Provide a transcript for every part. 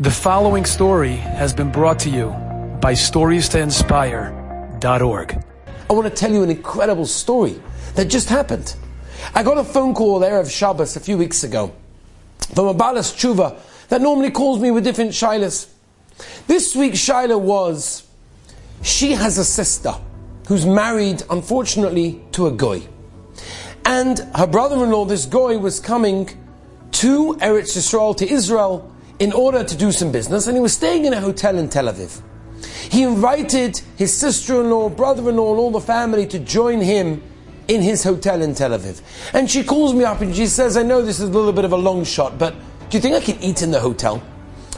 The following story has been brought to you by StoriesToInspire.org. I want to tell you an incredible story that just happened. I got a phone call there of Shabbos a few weeks ago from a Balas Tshuva that normally calls me with different shilas. This week's shaila was she has a sister who's married, unfortunately, to a goy. And her brother in law, this goy, was coming to Eretz Yisrael, to Israel, in order to do some business, and he was staying in a hotel in Tel Aviv. He invited his sister in law, brother in law, and all the family to join him in his hotel in Tel Aviv. And she calls me up and she says, I know this is a little bit of a long shot, but do you think I can eat in the hotel?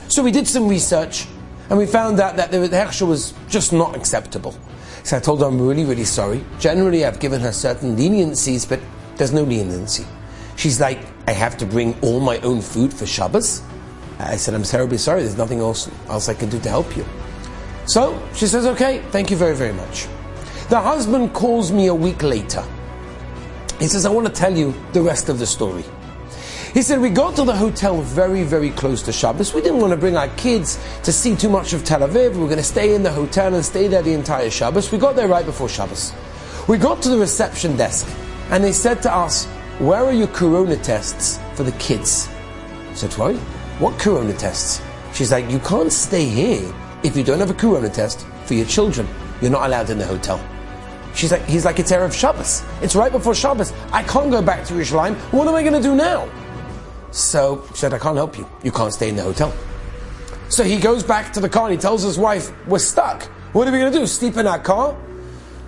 So we did some research and we found out that the hechsher was just not acceptable. So I told her I'm really, really sorry. Generally, I've given her certain leniencies, but there's no leniency. She's like, I have to bring all my own food for Shabbos? I said, I'm terribly sorry, there's nothing else, else I can do to help you. So she says, okay, thank you very, very much. The husband calls me a week later. He says, I want to tell you the rest of the story. He said, we got to the hotel very, very close to Shabbos. We didn't want to bring our kids to see too much of Tel Aviv. We were going to stay in the hotel and stay there the entire Shabbos. We got there right before Shabbos. We got to the reception desk and they said to us, where are your corona tests for the kids? I said, what? What corona tests? She's like, you can't stay here if you don't have a corona test for your children. You're not allowed in the hotel. She's like, he's like, it's Erev Shabbos. It's right before Shabbos. I can't go back to Yerushalayim. What am I going to do now? So she said, I can't help you. You can't stay in the hotel. So he goes back to the car and he tells his wife, we're stuck. What are we going to do? Sleep in our car?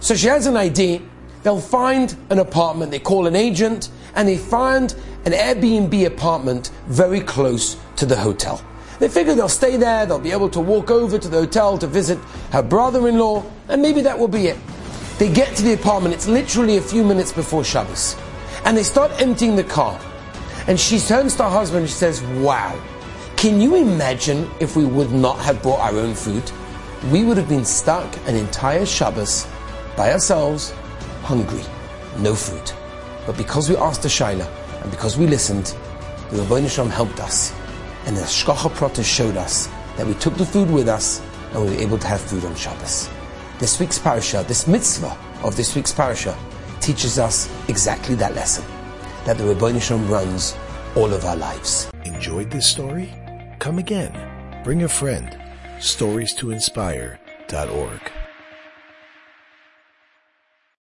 So she has an idea. They'll find an apartment. They call an agent and they find an Airbnb apartment very close to the hotel. They figure they'll stay there, they'll be able to walk over to the hotel to visit her brother in law, and maybe that will be it. They get to the apartment, it's literally a few minutes before Shabbos, and they start emptying the car. And she turns to her husband and she says, Wow, can you imagine if we would not have brought our own food? We would have been stuck an entire Shabbos by ourselves, hungry, no food. But because we asked the Shaila, and because we listened, the Rabbi helped us. And the Shkacha Prata showed us that we took the food with us and we were able to have food on Shabbos. This week's parasha, this mitzvah of this week's parasha, teaches us exactly that lesson. That the Rabbi runs all of our lives. Enjoyed this story? Come again. Bring a friend. Stories to inspire.org.